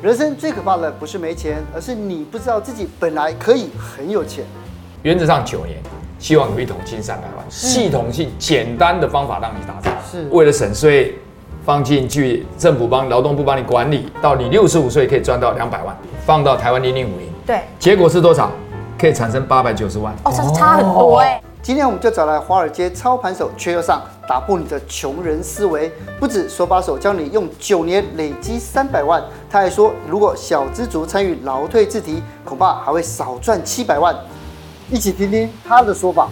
人生最可怕的不是没钱，而是你不知道自己本来可以很有钱。原则上九年，希望有一桶金三百万，系统性简单的方法让你达成。是为了省税，放进去政府帮劳动部帮你管理，到你六十五岁可以赚到两百万，放到台湾零零五零。对，结果是多少？可以产生八百九十万。哦，这是差很多哎。今天我们就找来华尔街操盘手崔又上，打破你的穷人思维，不止手把手教你用九年累积三百万，他还说，如果小资族参与劳退自提，恐怕还会少赚七百万。一起听听他的说法。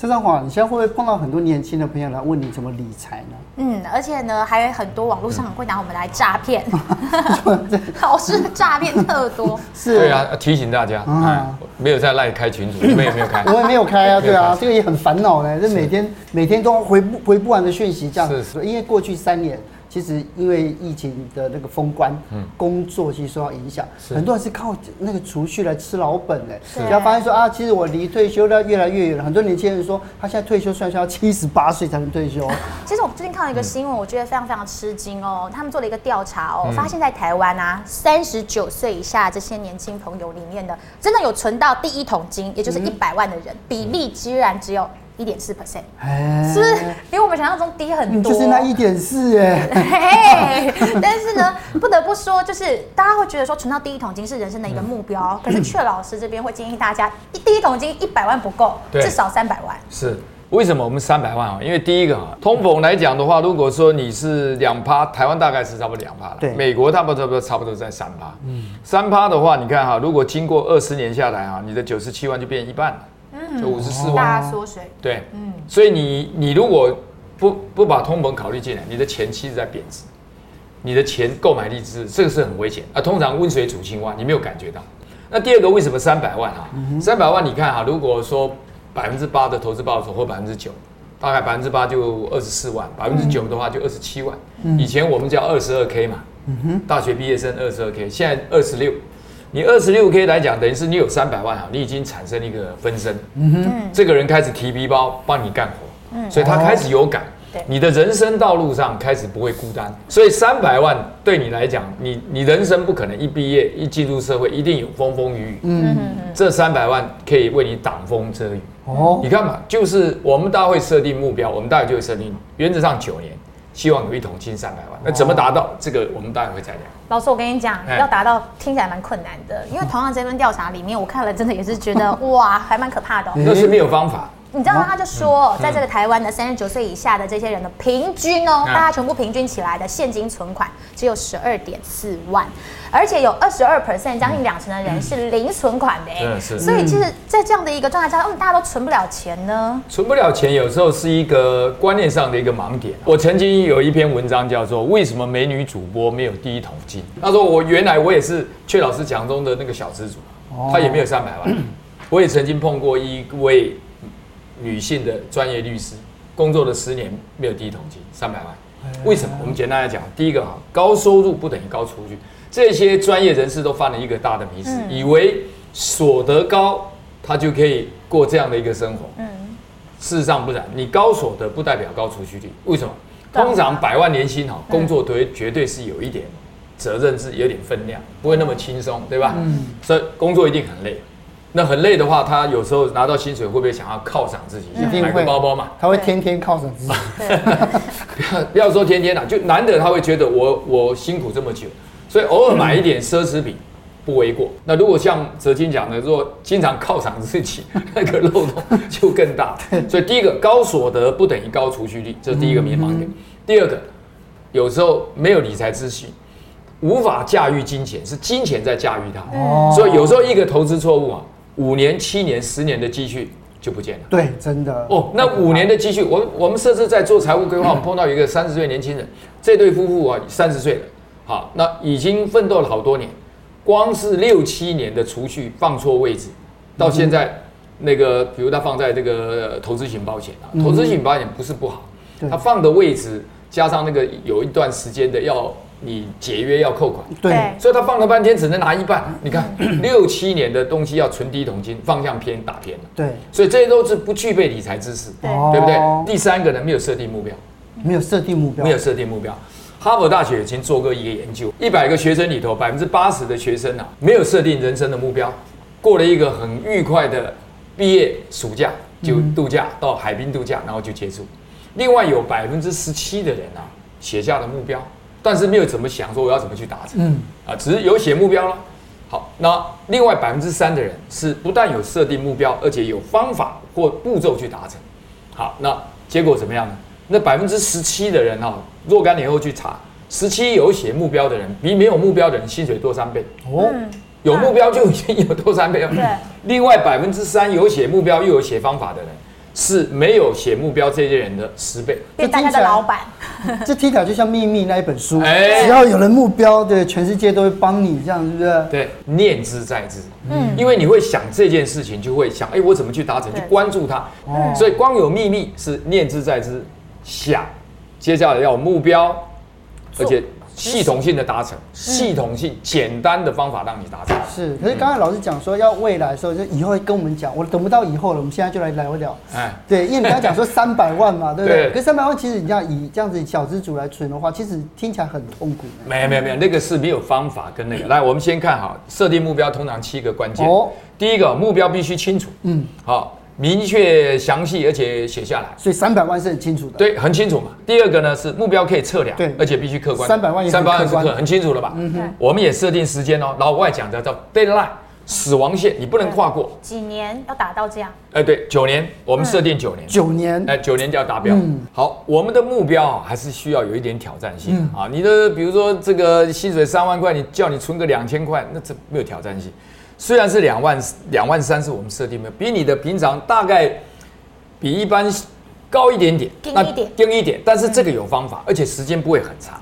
蔡尚华，你现在会不会碰到很多年轻的朋友来问你怎么理财呢？嗯，而且呢，还有很多网络上会拿我们来诈骗，老师诈骗特多。是，对啊，提醒大家，啊，没有在赖开群组，你们也没有开？我也没有开啊，对啊，这个也很烦恼呢，这每天每天都回不回不完的讯息，这样子。是，因为过去三年。其实因为疫情的那个封关，嗯，工作其实受到影响，很多人是靠那个储蓄来吃老本的。是，然后发现说啊，其实我离退休的越来越远了。很多年轻人说，他现在退休算是要七十八岁才能退休。其实我最近看到一个新闻，我觉得非常非常吃惊哦。他们做了一个调查哦，发现在台湾啊，三十九岁以下这些年轻朋友里面的，真的有存到第一桶金，也就是一百万的人，比例居然只有。一点四 percent，是不是比我们想象中低很多？就是那一点四哎。但是呢，不得不说，就是大家会觉得说存到第一桶金是人生的一个目标，可是阙老师这边会建议大家，第一桶金一百万不够，至少三百万。是为什么我们三百万啊？因为第一个啊，通膨来讲的话，如果说你是两趴，台湾大概是差不多两趴了。对，美国差不多差不多差不多在三趴。嗯，三趴的话，你看哈，如果经过二十年下来啊，你的九十七万就变一半了。嗯就五十四万，大缩水。对，嗯，所以你你如果不不把通膨考虑进来，你的钱其实在贬值，你的钱购买力是这个是很危险啊。通常温水煮青蛙，你没有感觉到。那第二个为什么三百万哈？三百万你看哈，如果说百分之八的投资报酬或百分之九，大概百分之八就二十四万，百分之九的话就二十七万。以前我们叫二十二 K 嘛，大学毕业生二十二 K，现在二十六。你二十六 K 来讲，等于是你有三百万啊，你已经产生一个分身，嗯哼，这个人开始提皮包帮你干活，嗯，所以他开始有感，对，你的人生道路上开始不会孤单，所以三百万对你来讲，你你人生不可能一毕业一进入社会一定有风风雨雨，嗯，这三百万可以为你挡风遮雨，哦，你看嘛，就是我们大家会设定目标，我们大概就会设定原则上九年。希望有一桶金三百万，那怎么达到？这个我们待会会再聊。老师，我跟你讲，要达到听起来蛮困难的，因为同样这份调查里面，我看了真的也是觉得 哇，还蛮可怕的。那是没有方法。你知道吗？他就说，在这个台湾的三十九岁以下的这些人的平均哦，大家全部平均起来的现金存款只有十二点四万，而且有二十二 percent，将近两成的人是零存款的。所以其实，在这样的一个状态下，为什么大家都存不了钱呢？存不了钱，有时候是一个观念上的一个盲点。我曾经有一篇文章叫做《为什么美女主播没有第一桶金》。他说我原来我也是阙老师讲中的那个小资主，他也没有三百万。我也曾经碰过一位。女性的专业律师工作了十年，没有第一桶金三百万，为什么？我们简单来讲，第一个哈，高收入不等于高储蓄，这些专业人士都犯了一个大的迷思，以为所得高他就可以过这样的一个生活。嗯，事实上不然，你高所得不代表高储蓄率。为什么？通常百万年薪哈，工作对绝对是有一点责任是，有点分量，不会那么轻松，对吧？嗯，所以工作一定很累。那很累的话，他有时候拿到薪水会不会想要犒赏自己？一定买个包包嘛？他会天天犒赏自己。不要不要说天天啦，就难得他会觉得我我辛苦这么久，所以偶尔买一点奢侈品不为过。那如果像泽金讲的，如果经常犒赏自己，那个漏洞就更大。所以第一个高所得不等于高储蓄率，这是第一个迷茫点。第二个，有时候没有理财知识。无法驾驭金钱，是金钱在驾驭它。所以有时候一个投资错误啊。五年、七年、十年的积蓄就不见了。对，真的。哦，那五年的积蓄，我我们设置在做财务规划，我们碰到一个三十岁年轻人，这对夫妇啊，三十岁了，好，那已经奋斗了好多年，光是六七年的储蓄放错位置，到现在那个，比如他放在这个投资型保险啊，投资型保险不是不好，他放的位置加上那个有一段时间的要。你解约要扣款，对，所以他放了半天只能拿一半。你看 六七年的东西要存第一桶金，方向偏打偏了。对，所以这些都是不具备理财知识，对，对不对？第三个呢，没有设定目标，没有设定目标，没有设定目标。哈佛大学已经做过一个研究，一百个学生里头，百分之八十的学生啊，没有设定人生的目标，过了一个很愉快的毕业暑假，就度假到海滨度假，然后就结束。另外有百分之十七的人啊，写下了目标，但是没有怎么想说我要怎么去达成，嗯啊，只是有写目标了。好，那另外百分之三的人是不但有设定目标，而且有方法或步骤去达成。好，那结果怎么样呢？那百分之十七的人哈，若干年后去查，十七有写目标的人比没有目标的人薪水多三倍哦。有目标就已经有多三倍了。对。另外百分之三有写目标又有写方法的人，是没有写目标这些人的十倍。变大家的老板。这听起来就像秘密那一本书，只要有了目标，对，全世界都会帮你，这样是不是？对，念之在之。嗯。因为你会想这件事情，就会想，哎，我怎么去达成？去关注它。哦。所以光有秘密是念之在之。想，接下来要有目标，而且系统性的达成，系统性简单的方法让你达成。是，可是刚才老师讲说要未来的时候，就以后会跟我们讲，我等不到以后了，我们现在就来聊一聊。哎，对，因为你刚才讲说三百万嘛，对不对？可是三百万其实你要以这样子小资主来存的话，其实听起来很痛苦。没有没有没有，那个是没有方法跟那个。来，我们先看好设定目标，通常七个关键。哦，第一个目标必须清楚。嗯，好。明确、详细，而且写下来，所以三百万是很清楚的。对，很清楚嘛。第二个呢是目标可以测量，对，而且必须客观。三百万也是客观，很清楚了吧？嗯哼。我们也设定时间哦，老外讲的叫 deadline，死亡线，你不能跨过。几年要达到这样？哎，对，九年，我们设定九年。九年，哎，九年就要达标。嗯。好，我们的目标还是需要有一点挑战性啊。你的比如说这个薪水三万块，你叫你存个两千块，那这没有挑战性。虽然是两万两万三是我们设定的，比你的平常大概比一般高一点点，那低一点，低一点，但是这个有方法，而且时间不会很长，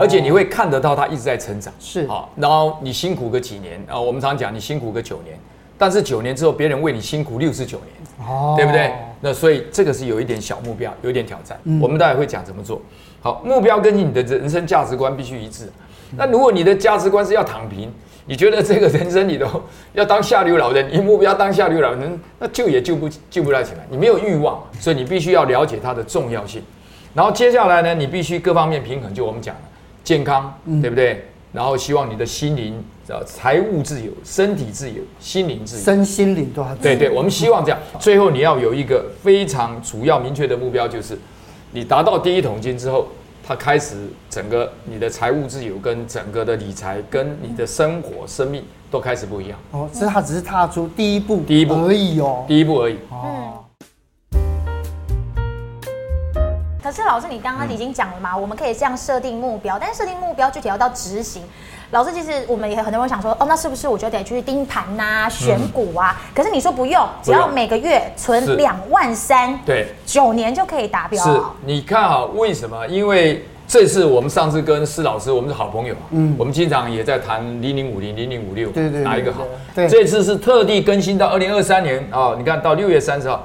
而且你会看得到它一直在成长，是。好，然后你辛苦个几年啊，我们常讲你辛苦个九年，但是九年之后别人为你辛苦六十九年，哦，对不对？那所以这个是有一点小目标，有一点挑战，我们待会会讲怎么做。好，目标跟你的人生价值观必须一致。那如果你的价值观是要躺平，你觉得这个人生你都要当下流老人，你目标当下流老人，那救也救不救不来起来。你没有欲望，所以你必须要了解它的重要性。然后接下来呢，你必须各方面平衡，就我们讲的健康，对不对？然后希望你的心灵、财务自由、身体自由、心灵自由，身心灵都要。对对，我们希望这样。最后你要有一个非常主要明确的目标，就是你达到第一桶金之后。他开始整个你的财务自由跟整个的理财跟你的生活生命都开始不一样。哦，所以他只是踏出第一步，第一步而已哦，第一步而已。哦。可是老师，你刚刚已经讲了嘛，我们可以这样设定目标，但是设定目标具体要到执行。老师，其实我们也很多人想说，哦，那是不是我就得去盯盘呐、选股啊？嗯、可是你说不用，只要每个月存两万三，对，九年就可以达标。是，你看啊，为什么？因为这次我们上次跟施老师，我们是好朋友，嗯，我们经常也在谈零零五零、零零五六，对对，哪一个好？对，这次是特地更新到二零二三年啊，你看到六月三十号。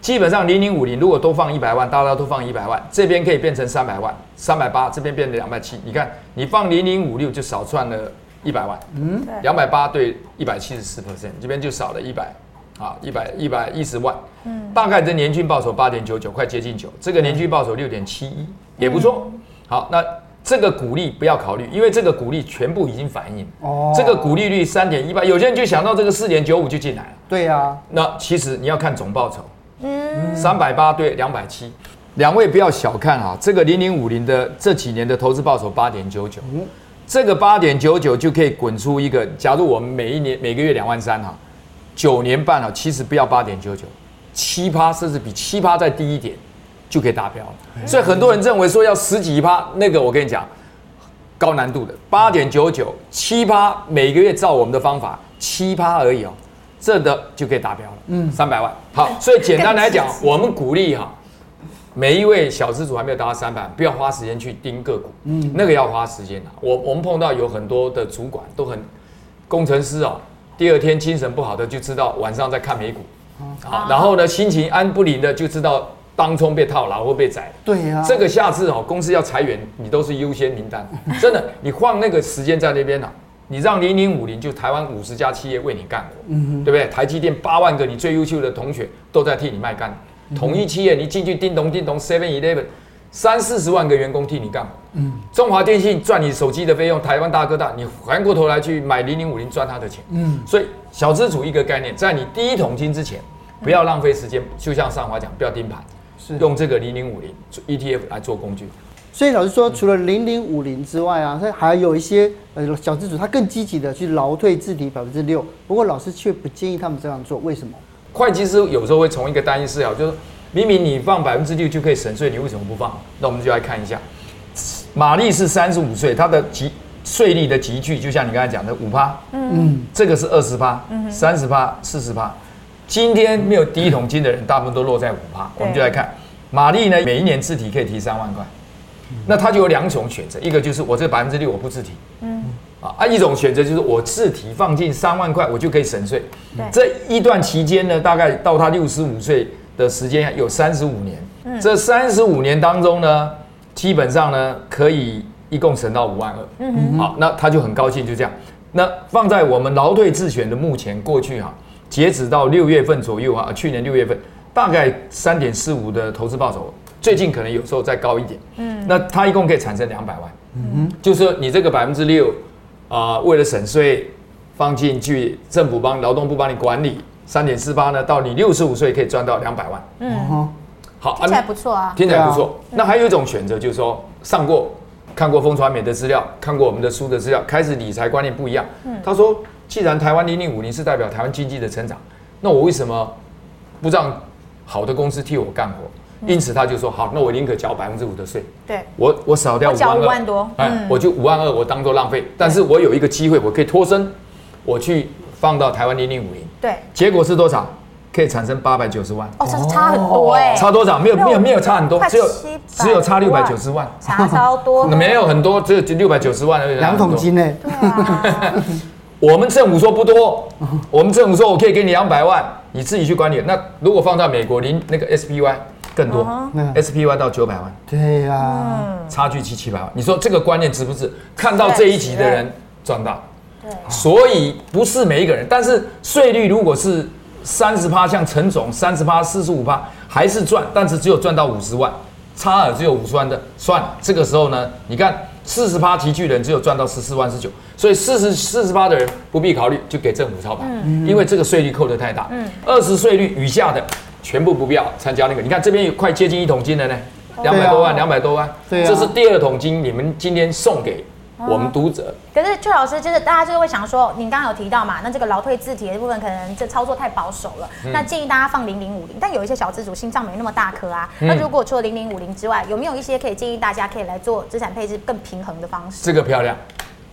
基本上零零五零如果多放一百万，大家都放一百万，这边可以变成三百万，三百八，这边变成两百七。你看，你放零零五六就少赚了一百万，嗯，两百八对一百七十四 percent，这边就少了一百，啊，一百一百一十万，嗯，大概这年均报酬八点九九，快接近九，这个年均报酬六点七一，也不错。好，那这个股利不要考虑，因为这个股利全部已经反映，哦，这个股利率三点一八，有些人就想到这个四点九五就进来了，对呀，那其实你要看总报酬。嗯，三百八对两百七，两位不要小看啊，这个零零五零的这几年的投资报酬八点九九，这个八点九九就可以滚出一个，假如我们每一年每个月两万三哈，九年半啊，其实不要八点九九，七趴甚至比七趴再低一点就可以达标了。所以很多人认为说要十几趴，那个我跟你讲，高难度的八点九九七趴，每个月照我们的方法七趴而已哦。这的就可以达标了，嗯，三百万。好，所以简单来讲，我们鼓励哈，每一位小资主还没有达到三百万，不要花时间去盯个股，嗯，那个要花时间的。我我们碰到有很多的主管都很工程师啊，第二天精神不好的就知道晚上在看美股，啊，然后呢心情安不宁的就知道当冲被套牢或被宰。对呀，这个下次哦公司要裁员，你都是优先名单，真的，你放那个时间在那边呢。你让零零五零就台湾五十家企业为你干活，嗯哼，对不对？台积电八万个你最优秀的同学都在替你卖干。统一企业你进去叮咚叮咚，Seven Eleven 三四十万个员工替你干活。嗯，中华电信赚你手机的费用，台湾大哥大，你还过头来去买零零五零赚他的钱。嗯，所以小资主一个概念，在你第一桶金之前，不要浪费时间，就像上华讲，不要盯盘，是用这个零零五零 ETF 来做工具。所以老实说，除了零零五零之外啊，它还有一些呃小资主，他更积极的去劳退自提百分之六。不过老师却不建议他们这样做，为什么？会计师有时候会从一个单一视角，就是明明你放百分之六就可以省税，你为什么不放？那我们就来看一下，玛丽是三十五岁，她的级税率的级距就像你刚才讲的五趴，嗯，这个是二十趴，三十趴，四十趴。今天没有第一桶金的人，大部分都落在五趴。我们就来看玛丽呢，每一年自提可以提三万块。那他就有两种选择，一个就是我这百分之六我不自提，嗯，啊，一种选择就是我自提放进三万块，我就可以省税。对，这一段期间呢，大概到他六十五岁的时间有三十五年，嗯，这三十五年当中呢，基本上呢可以一共省到五万二，嗯哼，好，那他就很高兴，就这样。那放在我们劳退自选的目前过去哈，截止到六月份左右啊，去年六月份大概三点四五的投资报酬。最近可能有时候再高一点，嗯，那它一共可以产生两百万，嗯哼，就是说你这个百分之六，啊，为了省税，放进去，政府帮劳动部帮你管理，三点四八呢，到你六十五岁可以赚到两百万，嗯。哼，好，听起来不错啊，听起来不错。那还有一种选择就是说，上过看过风传媒的资料，看过我们的书的资料，开始理财观念不一样。嗯，他说，既然台湾零零五零是代表台湾经济的成长，那我为什么不让好的公司替我干活？因此他就说好，那我宁可缴百分之五的税。对，我我少掉五万二，五万多，哎，我就五万二，我当做浪费。但是我有一个机会，我可以脱身，我去放到台湾零零五零。对，结果是多少？可以产生八百九十万。哦，差很多哎。差多少？没有没有没有差很多，只有只有差六百九十万。差超多。没有很多，只有六百九十万而已。两桶金呢？对啊。我们政府说不多，我们政府说我可以给你两百万，你自己去管理。那如果放到美国零那个 SPY。更多，SPY 到九百万，对呀，差距七七百万。你说这个观念值不值？看到这一集的人赚到，对，所以不是每一个人，但是税率如果是三十趴，像陈总三十趴、四十五趴，还是赚，但是只有赚到五十万，差额只有五十万的，算了。这个时候呢，你看四十趴集聚人只有赚到十四万十九，所以四十四十趴的人不必考虑，就给政府操盘，因为这个税率扣得太大，嗯，二十税率以下的。全部不必要参加那个，你看这边有快接近一桶金了呢，两百多万，两百多万，这是第二桶金，你们今天送给我们读者。可是邱老师就是大家就会想说，您刚刚有提到嘛，那这个劳退字体的部分可能这操作太保守了，那建议大家放零零五零，但有一些小资主心脏没那么大颗啊，那如果除了零零五零之外，有没有一些可以建议大家可以来做资产配置更平衡的方式？这个漂亮。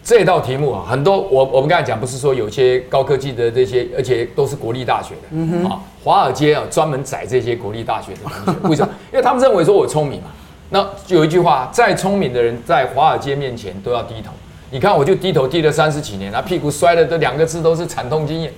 这道题目啊，很多我我们刚才讲，不是说有些高科技的这些，而且都是国立大学的，嗯，啊，华尔街啊专门宰这些国立大学的同学，为什么？因为他们认为说我聪明嘛。那就有一句话，再聪明的人在华尔街面前都要低头。你看，我就低头低了三十几年，那屁股摔了这两个字都是惨痛经验。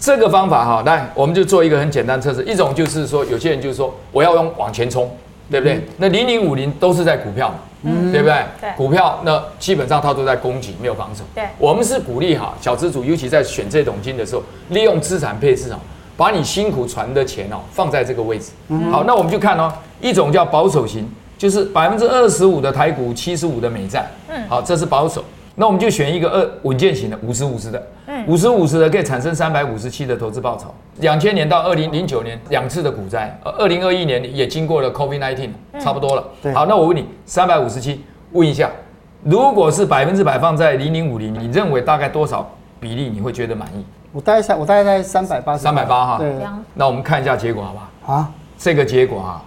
这个方法哈，来，我们就做一个很简单测试。一种就是说，有些人就是说我要用往前冲，对不对？嗯、那零零五零都是在股票嘛。嗯，对不对？对，股票那基本上它都在供给，没有防守。对，我们是鼓励哈小资主，尤其在选这种金的时候，利用资产配置哦，把你辛苦存的钱哦放在这个位置。嗯，好，那我们就看哦，一种叫保守型，就是百分之二十五的台股，七十五的美债。嗯，好，这是保守。那我们就选一个二稳健型的，五十五十的。嗯，五十五十的可以产生三百五十七的投资报酬。两千年到二零零九年两次的股灾，二零二一年也经过了 COVID-19，差不多了。对，好，那我问你，三百五十七，问一下，如果是百分之百放在零零五零，你认为大概多少比例你会觉得满意？我大概三，我大概在三百八十。三百八哈。对。那我们看一下结果好不好？啊，这个结果啊，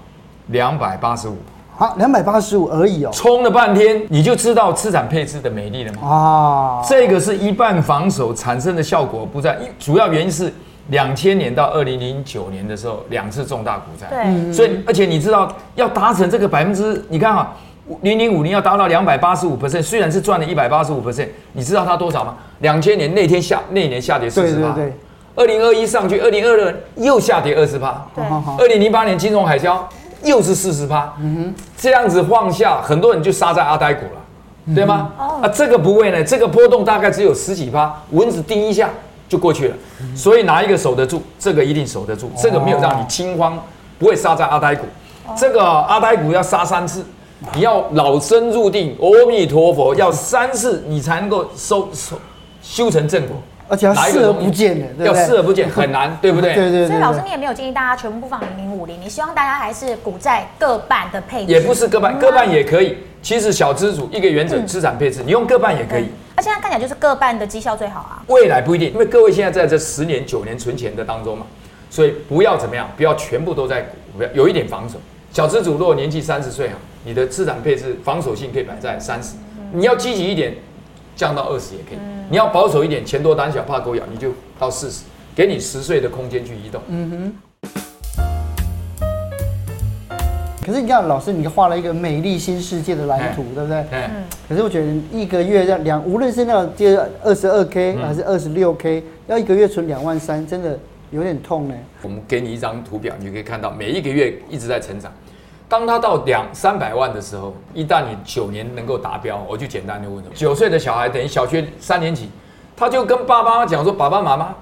两百八十五。好，两百八十五而已哦。冲了半天，你就知道资产配置的美丽了吗？啊，这个是一半防守产生的效果不在，主要原因是两千年到二零零九年的时候两次重大股灾。对，所以而且你知道要达成这个百分之，你看哈，零零五零要达到两百八十五 percent，虽然是赚了一百八十五 percent，你知道它多少吗？两千年那天下那年下跌四十八，对对对，二零二一上去，二零二二又下跌二十八，对，二零零八年金融海啸。又是四十趴，嗯哼，这样子放下，很多人就杀在阿呆股了，对吗？哦，啊，这个不会呢，这个波动大概只有十几趴，蚊子叮一下就过去了，嗯、所以哪一个守得住，这个一定守得住，哦、这个没有让你惊慌，不会杀在阿呆股，哦、这个阿呆股要杀三次，你要老僧入定，阿弥陀佛，要三次你才能够收收修成正果。而且要视而不见的，对要视而不见很难，对不对？对对。所以老师，你也没有建议大家全部不放零零五零，你希望大家还是股债各半的配置。也不是各半，各半也可以。其实小资主一个原则，资产配置，你用各半也可以。那现在看起来就是各半的绩效最好啊。未来不一定，因为各位现在在这十年九年存钱的当中嘛，所以不要怎么样，不要全部都在股票，有一点防守。小资主如果年纪三十岁啊，你的资产配置防守性可以摆在三十，你要积极一点。降到二十也可以，你要保守一点，钱多胆小怕狗咬，你就到四十，给你十岁的空间去移动。嗯哼。可是你看，老师，你画了一个美丽新世界的蓝图，对不对？嗯。可是我觉得一个月要两，无论是那种就二十二 K 还是二十六 K，要一个月存两万三，真的有点痛呢。我们给你一张图表，你就可以看到每一个月一直在成长。当他到两三百万的时候，一旦你九年能够达标，我就简单的问了：九岁的小孩等于小学三年级，他就跟爸爸妈妈讲说：“爸爸妈妈，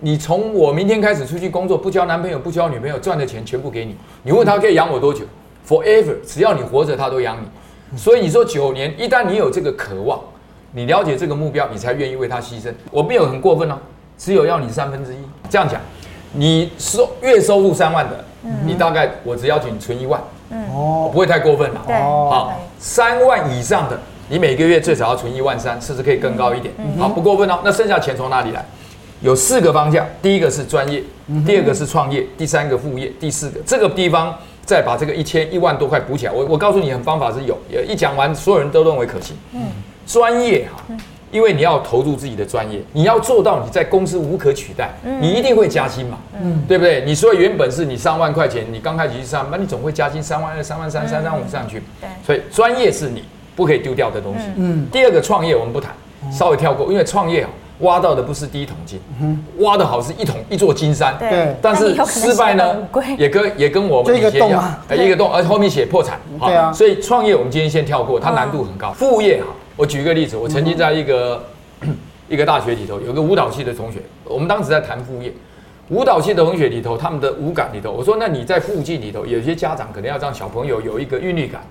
你从我明天开始出去工作，不交男朋友，不交女朋友，赚的钱全部给你。你问他可以养我多久？Forever，只要你活着，他都养你。所以你说九年，一旦你有这个渴望，你了解这个目标，你才愿意为他牺牲。我没有很过分哦，只有要你三分之一。这样讲，你收月收入三万的，你大概我只要求你存一万。”哦，不会太过分了。对，好，三万以上的，你每个月最少要存一万三，甚至可以更高一点。好，不过分哦。那剩下钱从哪里来？有四个方向，第一个是专业，第二个是创业，第三个副业，第四个这个地方再把这个一千一万多块补起来。我我告诉你，很方法是有，一讲完所有人都认为可行。嗯，专业哈。因为你要投入自己的专业，你要做到你在公司无可取代，你一定会加薪嘛，嗯，对不对？你说原本是你三万块钱，你刚开始去上班，你总会加薪三万二、三万三、三万五上去，对。所以专业是你不可以丢掉的东西。嗯。第二个创业我们不谈，稍微跳过，因为创业挖到的不是第一桶金，挖的好是一桶一座金山。对。但是失败呢，也跟也跟我们以前一样，一个洞，而后面写破产。对啊。所以创业我们今天先跳过，它难度很高。副业哈。我举一个例子，我曾经在一个 一个大学里头，有个舞蹈系的同学，我们当时在谈副业。舞蹈系的同学里头，他们的舞感里头，我说，那你在附近里头，有些家长可能要让小朋友有一个韵律感。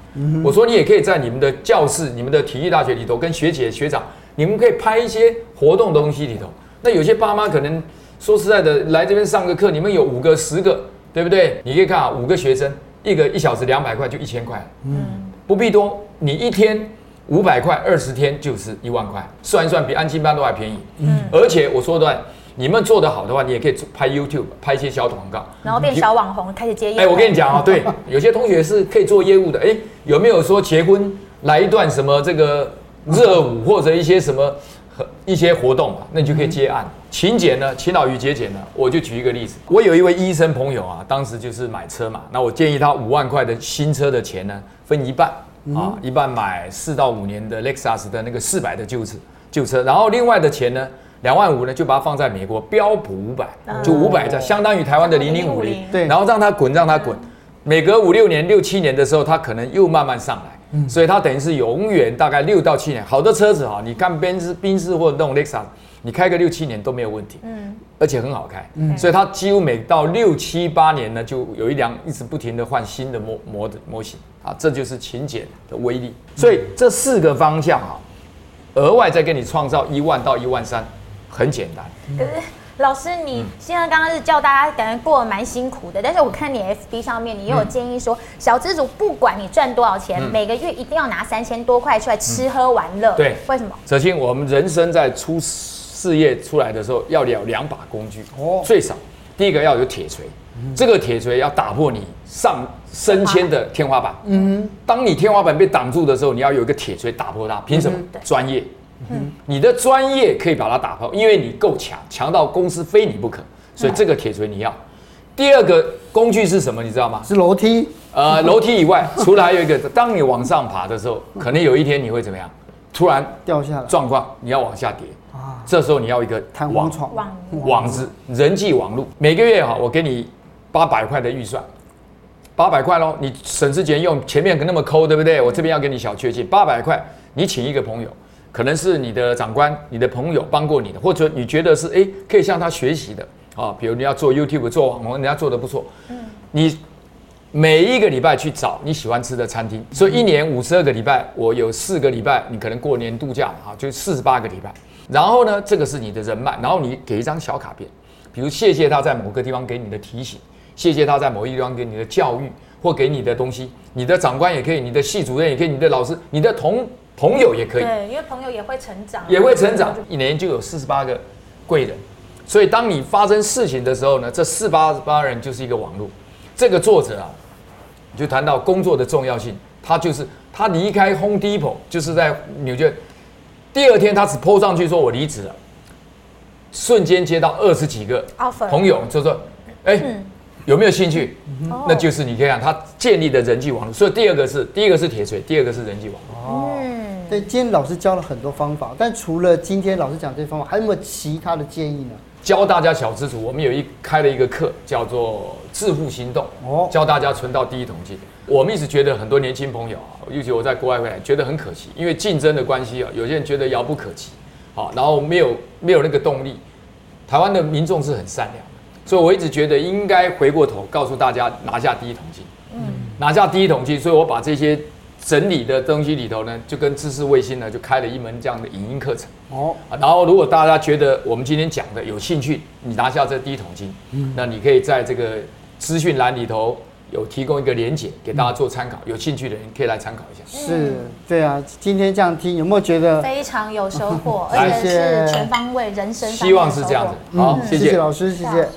我说，你也可以在你们的教室、你们的体育大学里头，跟学姐学长，你们可以拍一些活动东西里头。那有些爸妈可能说实在的，来这边上个课，你们有五个、十个，对不对？你可以看啊，五个学生，一个一小时两百块，就一千块。嗯，不必多，你一天。五百块二十天就是一万块，算一算比安亲班都还便宜。嗯，而且我说的，你们做得好的话，你也可以拍 YouTube，拍一些小广告，然后变小网红，开始接业务。哎，我跟你讲啊，对，有些同学是可以做业务的。哎，有没有说结婚来一段什么这个热舞或者一些什么和一些活动啊？那你就可以接案。勤俭呢，勤劳与节俭呢，我就举一个例子，我有一位医生朋友啊，当时就是买车嘛，那我建议他五万块的新车的钱呢，分一半。啊，一般买四到五年的 Lexus 的那个四百的旧车，旧车，然后另外的钱呢，两万五呢，就把它放在美国标普五百，就五百在，相当于台湾的零零五零，对，然后让它滚，让它滚，每隔五六年、六七年的时候，它可能又慢慢上来，所以它等于是永远大概六到七年，好的车子哈，你看宾士、宾士或者那种 Lexus，，你开个六七年都没有问题，嗯，而且很好开，嗯，所以它几乎每到六七八年呢，就有一辆一直不停的换新的模模的模型。啊，这就是勤俭的威力。所以这四个方向啊，额外再给你创造一万到一万三，很简单。可是老师，你现在刚刚是叫大家感觉过得蛮辛苦的，但是我看你 FB 上面，你也有建议说，小资主不管你赚多少钱，每个月一定要拿三千多块出来吃喝玩乐。对，为什么？哲青，我们人生在出事业出来的时候，要有两把工具，哦最少第一个要有铁锤。这个铁锤要打破你上升迁的天花板。嗯，当你天花板被挡住的时候，你要有一个铁锤打破它。凭什么？专业。嗯，你的专业可以把它打破，因为你够强，强到公司非你不可。所以这个铁锤你要。第二个工具是什么？你知道吗？是楼梯。呃，楼梯以外，除了还有一个，当你往上爬的时候，可能有一天你会怎么样？突然掉下来，状况你要往下跌。啊，这时候你要一个网网子，人际网路。每个月哈，我给你。八百块的预算，八百块喽，你省吃俭用，前面可那么抠，对不对？我这边要给你小确幸，八百块，你请一个朋友，可能是你的长官、你的朋友帮过你的，或者你觉得是哎可以向他学习的啊，比如你要做 YouTube 做网红，人家做的不错，嗯，你每一个礼拜去找你喜欢吃的餐厅。所以一年五十二个礼拜，我有四个礼拜，你可能过年度假啊，就四十八个礼拜。然后呢，这个是你的人脉，然后你给一张小卡片，比如谢谢他在某个地方给你的提醒，谢谢他在某一个地方给你的教育或给你的东西。你的长官也可以，你的系主任也可以，你的老师、你的同朋友也可以。对，因为朋友也会成长，也会成长。一年就有四十八个贵人，所以当你发生事情的时候呢，这四八八人就是一个网络。这个作者啊，就谈到工作的重要性，他就是他离开 Home Depot，就是在纽约。第二天他只 po 上去说我离职了，瞬间接到二十几个朋友就说，哎，有没有兴趣？那就是你可以看他建立的人际网络。所以第二个是第一个是铁锤，第二个是人际网络。哦，对，今天老师教了很多方法，但除了今天老师讲这些方法，还有没有其他的建议呢？教大家小资主，我们有一开了一个课，叫做致富行动，哦，教大家存到第一桶金。我们一直觉得很多年轻朋友啊，尤其我在国外回来，觉得很可惜，因为竞争的关系啊，有些人觉得遥不可及，好，然后没有没有那个动力。台湾的民众是很善良的，所以我一直觉得应该回过头告诉大家拿下第一桶金，嗯，拿下第一桶金。所以我把这些整理的东西里头呢，就跟知识卫星呢，就开了一门这样的影音课程，哦，然后如果大家觉得我们今天讲的有兴趣，你拿下这第一桶金，嗯，那你可以在这个资讯栏里头。有提供一个连结给大家做参考，有兴趣的人可以来参考一下。是，对啊，今天这样听有没有觉得非常有收获，而且是全方位人生？希望是这样子。好，谢谢老师，谢谢。